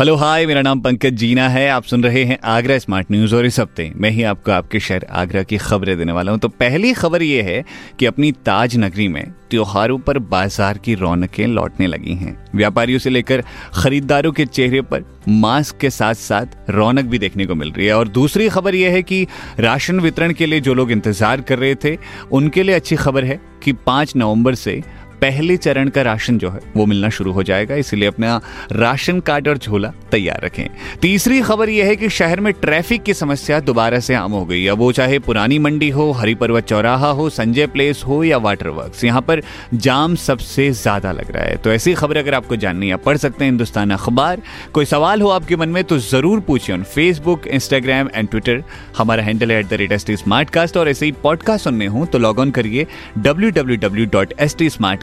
hello, hi, मेरा नाम पंकज जीना है। आप सुन रहे हैं आगरा स्मार्ट न्यूज़ और इस हफ़्ते मैं ही आपको आपके शहर आगरा की खबरें देने वाला हूँ। तो पहली खबर यह है कि अपनी ताज नगरी में त्योहारों पर बाज़ार की रौनकें लौटने लगी हैं। व्यापारियों से लेकर खरीदारों के चेहरे पर मास्क के साथ साथ रौनक भी देखने को मिल रही है। और दूसरी खबर यह है कि राशन वितरण के लिए जो लोग इंतज़ार कर रहे थे, उनके लिए अच्छी खबर है कि पाँच नवंबर से पहले चरण का राशन जो है, वो मिलना शुरू हो जाएगा, इसलिए अपना राशन कार्ड और झोला तैयार रखें। तीसरी खबर यह है कि शहर में ट्रैफ़िक की समस्या दोबारा से आम हो गई। अब वो चाहे पुरानी मंडी हो हरि पर्वत चौराहा हो, संजय प्लेस हो या वाटर वर्क यहाँ पर जाम सबसे ज़्यादा लग रहा है। तो ऐसी खबर अगर आपको जाननी है पढ़ सकते हैं हिंदुस्तान अखबार। कोई सवाल हो आपके मन में तो ज़रूर पूछिए on Facebook Instagram and Twitter हमारा हैंडल है at the rate S T smart cast और ऐसे ही पॉडकास्ट सुनने हो तो लॉग ऑन करिए W W W dot S T smart